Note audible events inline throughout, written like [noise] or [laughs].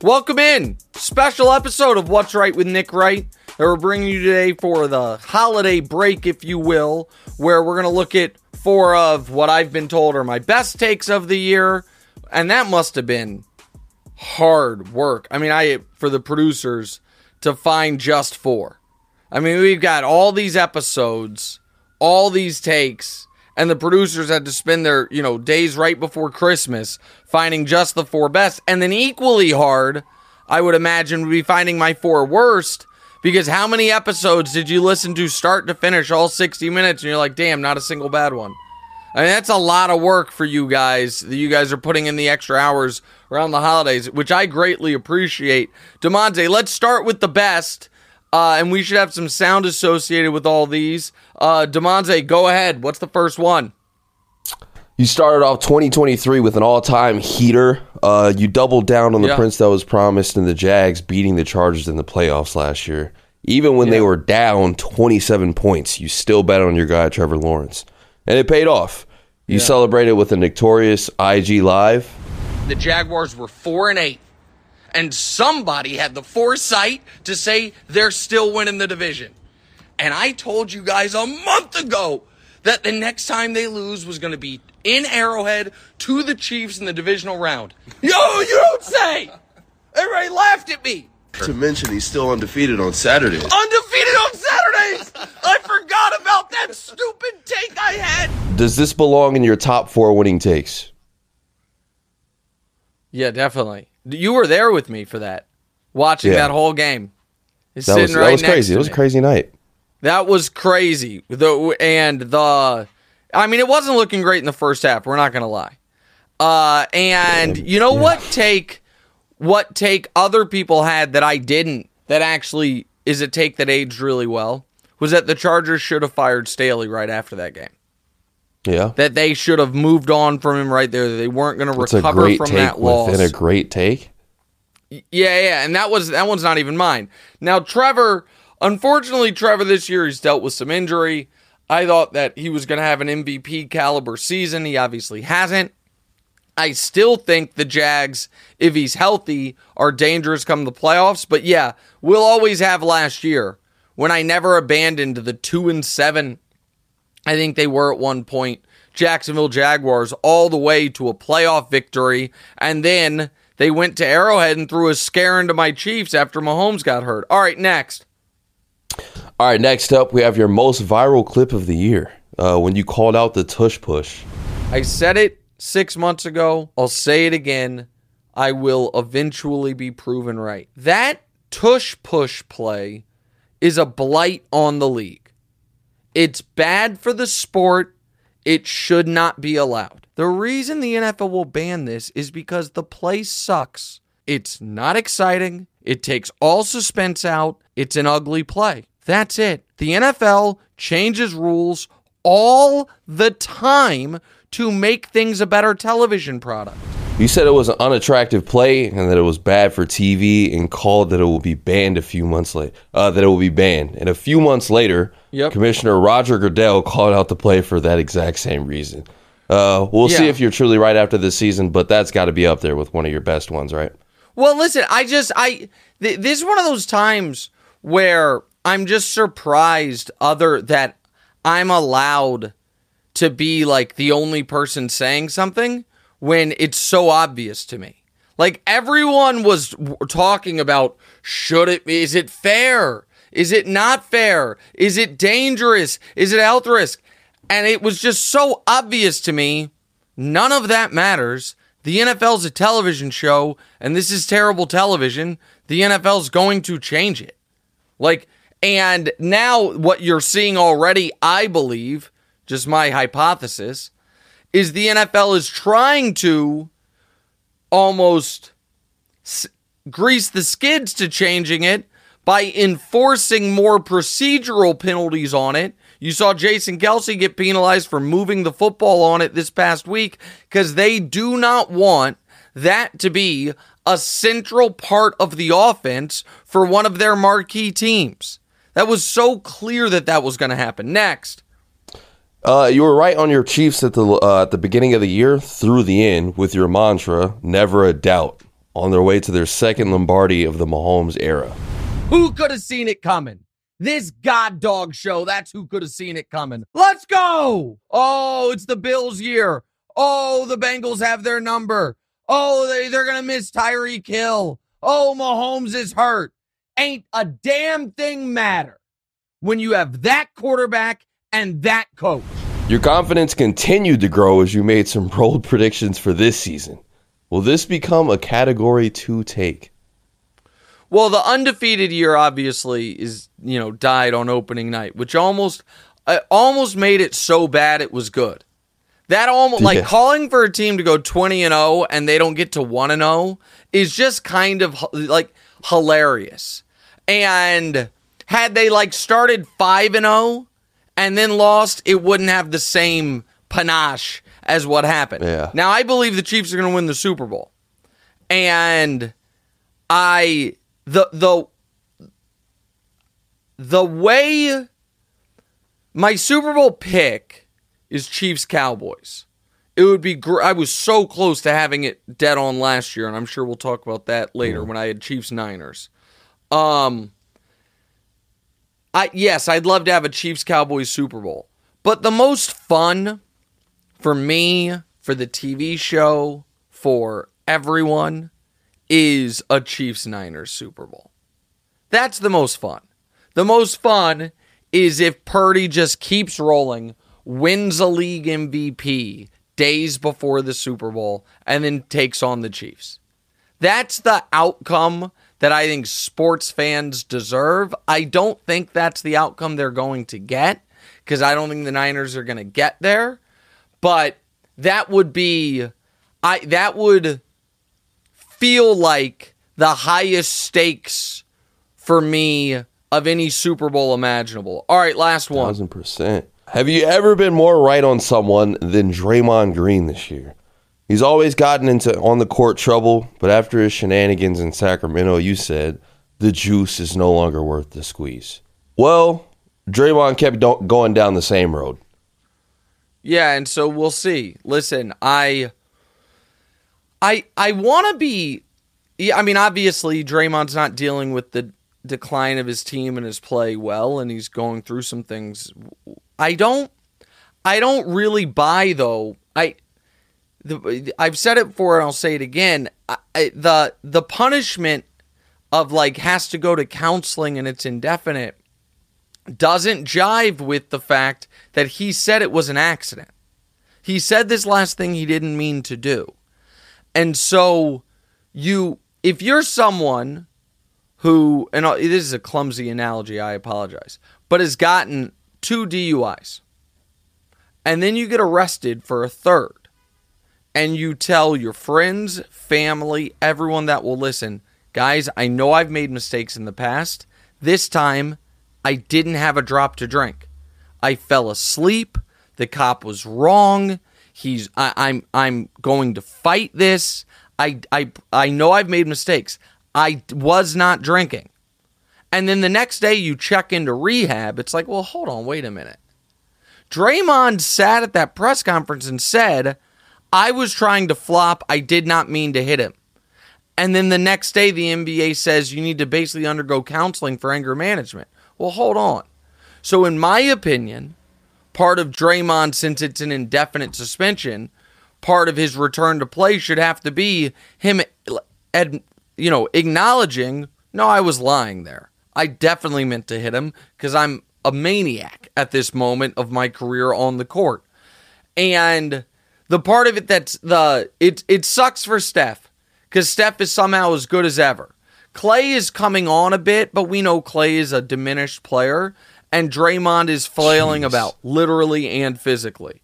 Welcome in. Special episode of What's Right with Nick Wright that we're bringing you today for the holiday break, if you will, where we're going to look at four of what I've been told are my best takes of the year. And that must have been hard work. I mean, I for the producers to find just four. I mean, we've got all these episodes, all these takes, and the producers had to spend their, you know, days right before Christmas finding just the four best. And then equally hard, I would imagine, would be finding my four worst. Because how many episodes did you listen to start to finish all 60 minutes and you're like, damn, not a single bad one? I mean, that's a lot of work for you guys. That you guys are putting in the extra hours around the holidays, which I greatly appreciate. Demonte, let's start with the best. Uh, and we should have some sound associated with all these. Uh, Demonte, go ahead. What's the first one? You started off 2023 with an all-time heater. Uh, you doubled down on the Yeah. prince that was promised in the Jags beating the Chargers in the playoffs last year. Even when they were down 27 points, you still bet on your guy Trevor Lawrence, and it paid off. You celebrated with a notorious IG live. the Jaguars were four and eight, and somebody had the foresight to say they're still winning the division. And I told you guys a month ago that the next time they lose was going to be in Arrowhead to the Chiefs in the divisional round. Yo, you don't say. Everybody laughed at me. To mention, he's still undefeated on Saturday. Undefeated on Saturdays. I forgot about that stupid take I had. Does this belong in your top four winning takes? Yeah, definitely. You were there with me for that, watching Yeah. that whole game. It's That sitting was, right that was crazy. It was a crazy night. That was crazy. The and the I mean it wasn't looking great in the first half, we're not going to lie. Uh and you know what take what take other people had that I didn't that actually is a take that aged really well was that the Chargers should have fired Staley right after that game. Yeah, That they should have moved on from him right there. They weren't going to recover from that loss. within a great take. Yeah, yeah, and that was that one's not even mine. Now, Trevor, unfortunately, Trevor this year he's dealt with some injury. I thought that he was going to have an MVP caliber season. He obviously hasn't. I still think the Jags, if he's healthy, are dangerous come the playoffs. But yeah, we'll always have last year when I never abandoned the two and seven. I think they were at one point Jacksonville Jaguars all the way to a playoff victory, and then they went to Arrowhead and threw a scare into my Chiefs after Mahomes got hurt. All right, next. All right, next up, we have your most viral clip of the year uh, when you called out the tush push. I said it six months ago. I'll say it again. I will eventually be proven right. That tush push play is a blight on the league. It's bad for the sport. It should not be allowed. The reason the NFL will ban this is because the play sucks. It's not exciting. It takes all suspense out. It's an ugly play. That's it. The NFL changes rules all the time to make things a better television product. You said it was an unattractive play and that it was bad for TV, and called that it will be banned a few months later. Uh, that it will be banned, and a few months later, Yep. Commissioner Roger Goodell called out the play for that exact same reason. Uh, we'll see if you're truly right after this season, but that's got to be up there with one of your best ones, right? Well, listen, I just I th- this is one of those times where I'm just surprised other that I'm allowed to be like the only person saying something when it's so obvious to me. Like everyone was talking about should it is it fair? Is it not fair? Is it dangerous? Is it health risk? And it was just so obvious to me None of that matters. The NFL's a television show, and this is terrible television. The NFL's going to change it. Like, And now what you're seeing already, I believe, just my hypothesis, is the NFL is trying to almost grease the skids to changing it by enforcing more procedural penalties on it. You saw Jason Kelce get penalized for moving the football on it this past week because they do not want that to be a central part of the offense for one of their marquee teams. That was so clear that that was going to happen. Next. Uh, you were right on your Chiefs at the uh, at the beginning of the year through the end with your mantra, never a doubt, on their way to their second Lombardi of the Mahomes era. Who could have seen it coming? This god dog show, that's who could have seen it coming. Let's go! Oh, it's the Bills year. Oh, the Bengals have their number. Oh, they, they're to miss Tyreek Hill. Oh, Mahomes is hurt. Ain't a damn thing matter when you have that quarterback and that coach. Your confidence continued to grow as you made some [laughs] bold predictions for this season. Will this become a category two take? Well, the undefeated year obviously is, you know, died on opening night, which almost uh, almost made it so bad it was good. That almost like calling for a team to go 20 and 0 and they don't get to 1 and 0 is just kind of like hilarious. And had they like started 5 and 0 and then lost, it wouldn't have the same panache as what happened. Yeah. Now I believe the Chiefs are going to win the Super Bowl. And I the the the way my Super Bowl pick is Chiefs Cowboys. It would be gr- I was so close to having it dead on last year and I'm sure we'll talk about that later when I had Chiefs Niners. Um I yes, I'd love to have a Chiefs Cowboys Super Bowl. But the most fun for me, for the TV show, for everyone is a Chiefs Niners Super Bowl. That's the most fun. The most fun is if Purdy just keeps rolling, wins a league MVP days before the Super Bowl, and then takes on the Chiefs. That's the outcome that I think sports fans deserve. I don't think that's the outcome they're going to get because I don't think the Niners are going to get there. But that would be I that would feel like the highest stakes for me of any Super Bowl imaginable. All right, last one. Thousand percent. Have you ever been more right on someone than Draymond Green this year? He's always gotten into on the court trouble, but after his shenanigans in Sacramento, you said the juice is no longer worth the squeeze. Well, Draymond kept going down the same road. Yeah, and so we'll see. Listen, I I I want to be I mean obviously Draymond's not dealing with the decline of his team and his play well and he's going through some things. I don't I don't really buy though. I the, I've said it before and I'll say it again. I, I, the the punishment of like has to go to counseling and it's indefinite doesn't jive with the fact that he said it was an accident. He said this last thing he didn't mean to do. And so you if you're someone who and this is a clumsy analogy, I apologize, but has gotten two DUIs. And then you get arrested for a third. And you tell your friends, family, everyone that will listen, guys, I know I've made mistakes in the past. This time I didn't have a drop to drink. I fell asleep. The cop was wrong. He's I, I'm I'm going to fight this. I I I know I've made mistakes. I was not drinking. And then the next day you check into rehab. It's like, well, hold on, wait a minute. Draymond sat at that press conference and said, I was trying to flop. I did not mean to hit him. And then the next day, the NBA says you need to basically undergo counseling for anger management. Well, hold on. So, in my opinion, part of Draymond, since it's an indefinite suspension, part of his return to play should have to be him, ad, you know, acknowledging, no, I was lying there. I definitely meant to hit him because I'm a maniac at this moment of my career on the court. And the part of it that's the it it sucks for Steph because Steph is somehow as good as ever. Clay is coming on a bit, but we know Clay is a diminished player, and Draymond is flailing Jeez. about literally and physically.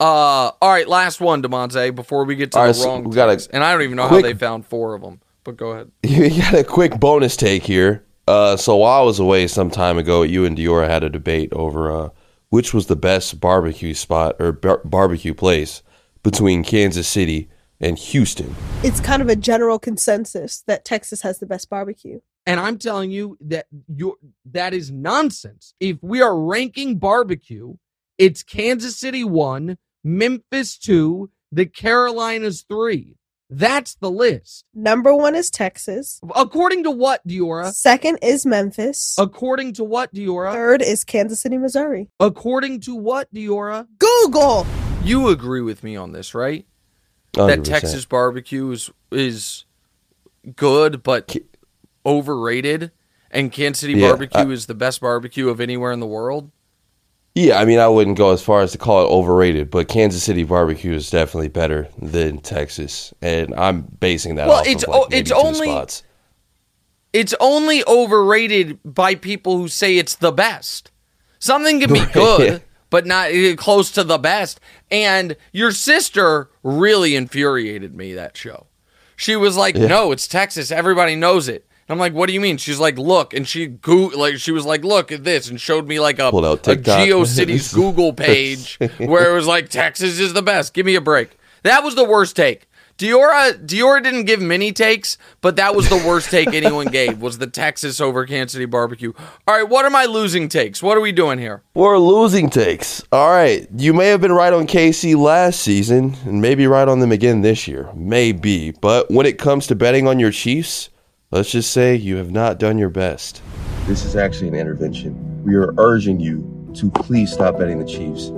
Uh, all right, last one, Demonte, before we get to All the right, so wrong. we got a and I don't even know quick- how they found four of them. But go ahead. [laughs] You got a quick bonus take here. Uh, so while I was away some time ago, you and Diora had a debate over uh, which was the best barbecue spot or bar- barbecue place between Kansas City and Houston. It's kind of a general consensus that Texas has the best barbecue. And I'm telling you that you that is nonsense. If we are ranking barbecue, it's Kansas City one, Memphis two, the Carolinas three. That's the list. Number one is Texas. According to what, Diora? Second is Memphis. According to what, Diora? Third is Kansas City, Missouri. According to what, Diora? Google. You agree with me on this, right? That 100%. Texas barbecue is is good but overrated, and Kansas City Yeah, barbecue I- is the best barbecue of anywhere in the world. Yeah, I mean, I wouldn't go as far as to call it overrated, but Kansas City barbecue is definitely better than Texas, and I'm basing that Well, off it's of like it's only- spots. It's only overrated by people who say it's the best. Something can be [laughs] good, but not uh, close to the best. And your sister really infuriated me that show. She was like, "No, it's Texas. Everybody knows it." And I'm like, "What do you mean?" She's like, "Look," and she go like she was like, "Look at this," and showed me like a, a GeoCities [laughs] Google page where it was like Texas is the best. Give me a break. That was the worst take. Diora Diora didn't give many takes, but that was the worst take anyone [laughs] gave was the Texas over Kansas City barbecue. All right, what are my losing takes? What are we doing here? We're losing takes. All right. You may have been right on KC last season and maybe right on them again this year. Maybe. But when it comes to betting on your Chiefs, let's just say you have not done your best. This is actually an intervention. We are urging you to please stop betting the Chiefs.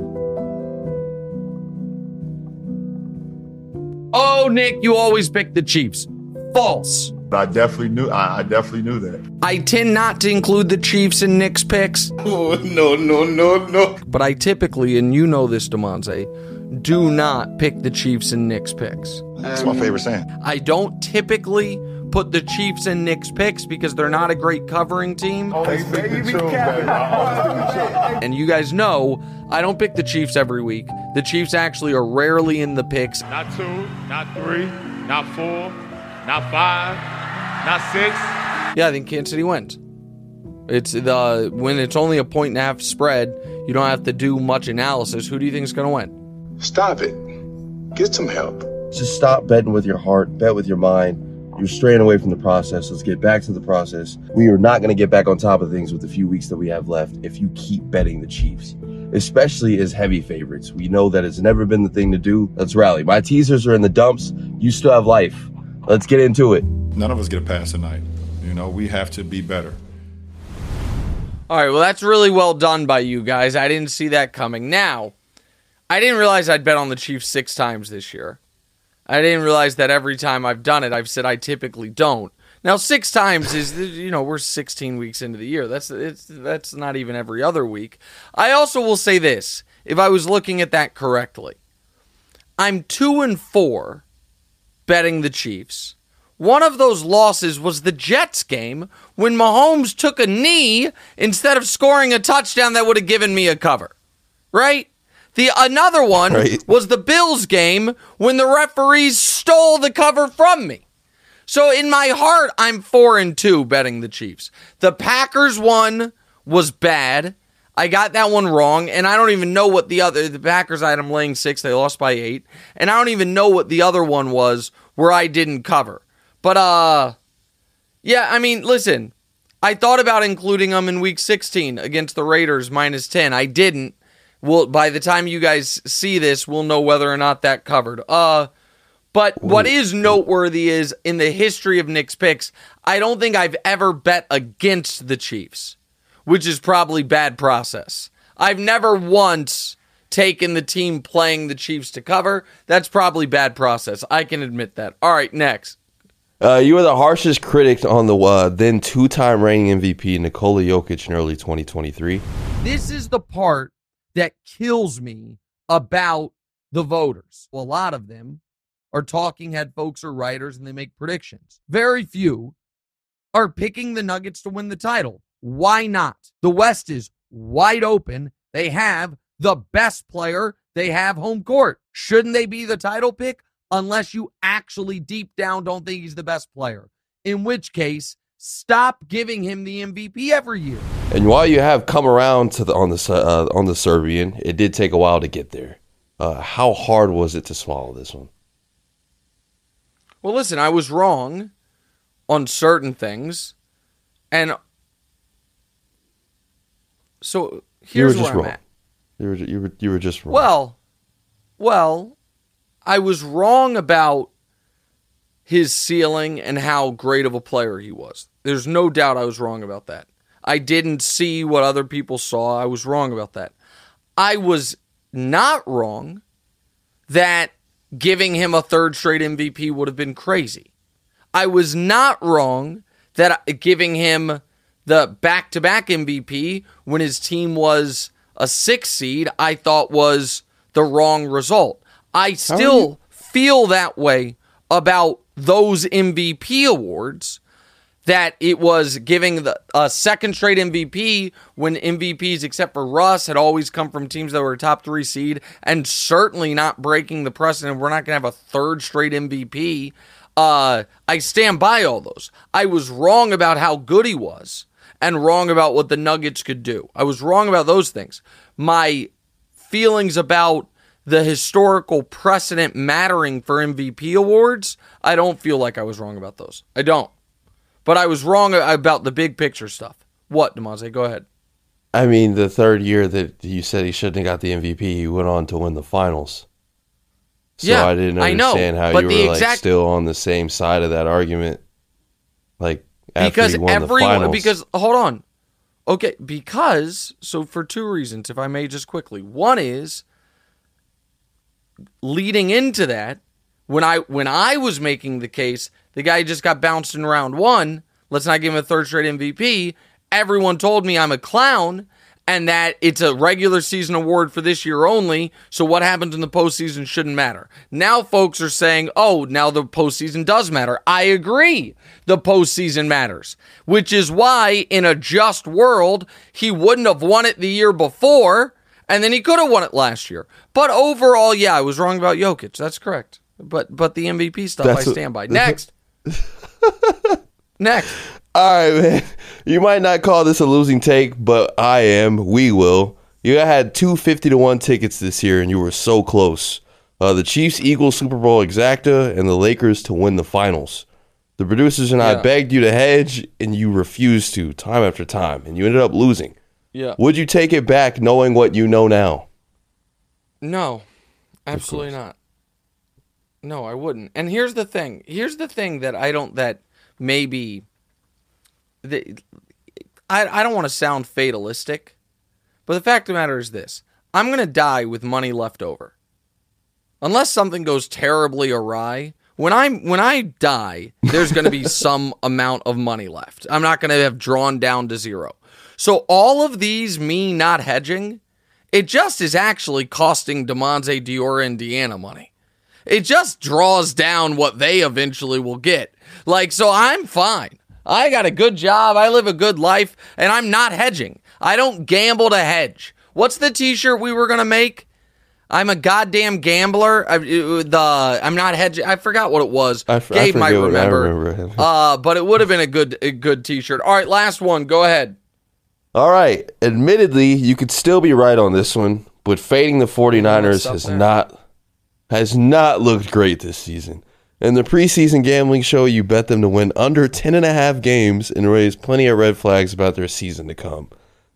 Oh, Nick, you always pick the Chiefs. False. I definitely knew. I, I definitely knew that. I tend not to include the Chiefs in Nick's picks, [laughs] Oh no no no no! but I typically, and you know this, Demonze, do not pick the Chiefs in Nick's picks. That's my favorite saying. I don't typically put the Chiefs in Nick's picks because they're not a great covering team. And you guys know I don't pick the Chiefs every week. The Chiefs actually are rarely in the picks. Not two, not three, not four, not five, not six. Yeah, I think Kansas City wins. It's the when it's only a point and a half spread, you don't have to do much analysis. Who do you think is going to win? Stop it. Get some help. Just stop betting with your heart, bet with your mind. You're straying away from the process. Let's get back to the process. We are not going to get back on top of things with the few weeks that we have left if you keep betting the Chiefs, especially as heavy favorites. We know that it's never been the thing to do. Let's rally. My teasers are in the dumps. You still have life. Let's get into it. None of us get a pass tonight. You know, we have to be better. All right, well that's really well done by you guys. I didn't see that coming. Now, I didn't realize I'd bet on the Chiefs 6 times this year. I didn't realize that every time I've done it, I've said I typically don't. Now, 6 times is you know, we're 16 weeks into the year. That's it's that's not even every other week. I also will say this, if I was looking at that correctly. I'm 2 and 4 betting the Chiefs. One of those losses was the Jets game when Mahomes took a knee instead of scoring a touchdown that would have given me a cover. Right? The another one Right. was the Bills game when the referees stole the cover from me. So in my heart, I'm four and two betting the Chiefs. The Packers one was bad. I got that one wrong, and I don't even know what the other. The Packers I had them laying six. They lost by eight, and I don't even know what the other one was where I didn't cover. But uh, yeah. I mean, listen. I thought about including them in Week 16 against the Raiders minus 10. I didn't. Well, by the time you guys see this, we'll know whether or not that covered. Uh, but what is noteworthy is in the history of Nick's picks, I don't think I've ever bet against the Chiefs, which is probably bad process. I've never once taken the team playing the Chiefs to cover. That's probably bad process. I can admit that. All right, next. Uh, you were the harshest critic on the uh, then two-time reigning MVP Nikola Jokic in early 2023. This is the part that kills me about the voters. Well, a lot of them are talking head folks or writers and they make predictions. Very few are picking the Nuggets to win the title. Why not? The West is wide open. They have the best player, they have home court. Shouldn't they be the title pick unless you actually deep down don't think he's the best player? In which case, stop giving him the MVP every year. And while you have come around to the on the uh, on the Serbian, it did take a while to get there. Uh, how hard was it to swallow this one? Well, listen, I was wrong on certain things, and so here's where I'm wrong. at. You were you were you were just wrong. Well, well, I was wrong about his ceiling and how great of a player he was. There's no doubt I was wrong about that. I didn't see what other people saw. I was wrong about that. I was not wrong that giving him a third straight MVP would have been crazy. I was not wrong that giving him the back to back MVP when his team was a six seed, I thought was the wrong result. I still feel that way about those MVP awards that it was giving the a second straight MVP when MVPs except for Russ had always come from teams that were top 3 seed and certainly not breaking the precedent. We're not going to have a third straight MVP. Uh, I stand by all those. I was wrong about how good he was and wrong about what the Nuggets could do. I was wrong about those things. My feelings about the historical precedent mattering for MVP awards, I don't feel like I was wrong about those. I don't. But I was wrong about the big picture stuff. What, Demonte? Go ahead. I mean, the third year that you said he shouldn't have got the MVP, he went on to win the finals. So Yeah, I didn't I know, understand how you were like still on the same side of that argument. Like because he won the everyone because hold on okay because so for two reasons if i may just quickly one is leading into that when i when i was making the case the guy just got bounced in round one let's not give him a third straight mvp everyone told me i'm a clown and that it's a regular season award for this year only. So what happens in the postseason shouldn't matter. Now folks are saying, oh, now the postseason does matter. I agree. The postseason matters, which is why in a just world, he wouldn't have won it the year before, and then he could have won it last year. But overall, yeah, I was wrong about Jokic. That's correct. But but the MVP stuff That's I stand by. Next. [laughs] Next. All right, man. You might not call this a losing take, but I am. We will. You had two fifty to one tickets this year, and you were so close. Uh, the Chiefs, Eagles, Super Bowl exacta, and the Lakers to win the finals. The producers and I begged you to hedge, and you refused to, time after time, and you ended up losing. Yeah. Would you take it back, knowing what you know now? No, absolutely not. No, I wouldn't. And here's the thing. Here's the thing that I don't that maybe the I I don't want to sound fatalistic, but the fact of the matter is this. I'm going to die with money left over. Unless something goes terribly awry, when I'm when I die, there's going to be [laughs] some amount of money left. I'm not going to have drawn down to zero. So all of these me not hedging, it just is actually costing Demonte Dior Indiana money. It just draws down what they eventually will get. Like, so I'm fine. I got a good job. I live a good life, and I'm not hedging. I don't gamble to hedge. What's the T-shirt we were gonna make? I'm a goddamn gambler. I, it- the I'm not hedging. I forgot what it was. I f- I Gabe might remember. remember. uh, but it would have been a good a good T-shirt. All right, last one. Go ahead. All right. Admittedly, you could still be right on this one, but fading the 49ers stuff has not has not looked great this season. In the preseason gambling show, you bet them to win under 10 and a half games and raised plenty of red flags about their season to come.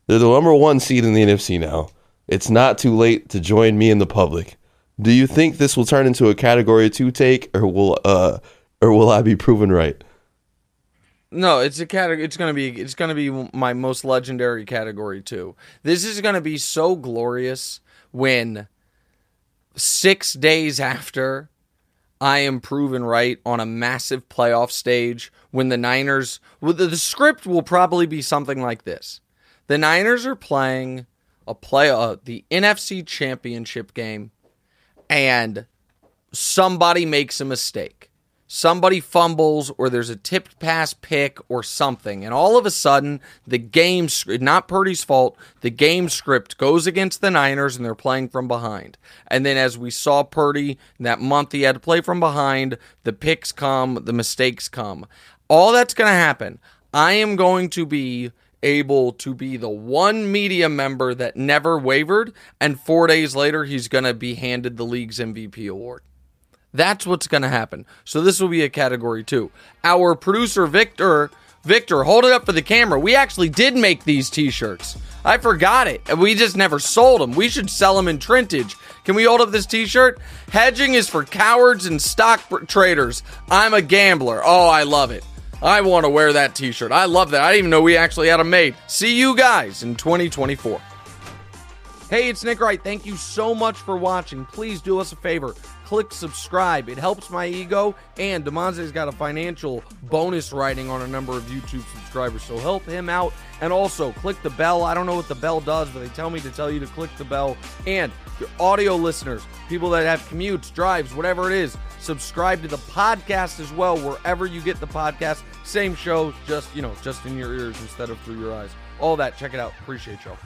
They're the number 1 seed in the NFC now. It's not too late to join me in the public. Do you think this will turn into a category 2 take or will uh or will I be proven right? No, it's a category. It's gonna be. It's gonna be my most legendary category too. This is gonna be so glorious when six days after I am proven right on a massive playoff stage when the Niners. Well, the, the script will probably be something like this: the Niners are playing a play uh, the NFC Championship game, and somebody makes a mistake. Somebody fumbles or there's a tipped pass pick or something, and all of a sudden the game, not Purdy's fault, the game script goes against the Niners and they're playing from behind. And then as we saw Purdy that month, he had to play from behind. The picks come, the mistakes come. All that's going to happen. I am going to be able to be the one media member that never wavered, and four days later, he's going to be handed the league's MVP award. That's what's going to happen. So this will be a category two. Our producer Victor, Victor, hold it up for the camera. We actually did make these T-shirts. I forgot it. We just never sold them. We should sell them in Trintage. Can we hold up this T-shirt? Hedging is for cowards and stock traders. I'm a gambler. Oh, I love it. I want to wear that T-shirt. I love that. I didn't even know we actually had them made. See you guys in 2024. Hey, it's Nick Wright. Thank you so much for watching. Please do us a favor click subscribe. It helps my ego, and Demonze's got a financial bonus writing on a number of YouTube subscribers, so help him out. And also, click the bell. I don't know what the bell does, but they tell me to tell you to click the bell. And your audio listeners, people that have commutes, drives, whatever it is, subscribe to the podcast as well, wherever you get the podcast. Same show, just, you know, just in your ears instead of through your eyes. All that, check it out. Appreciate y'all.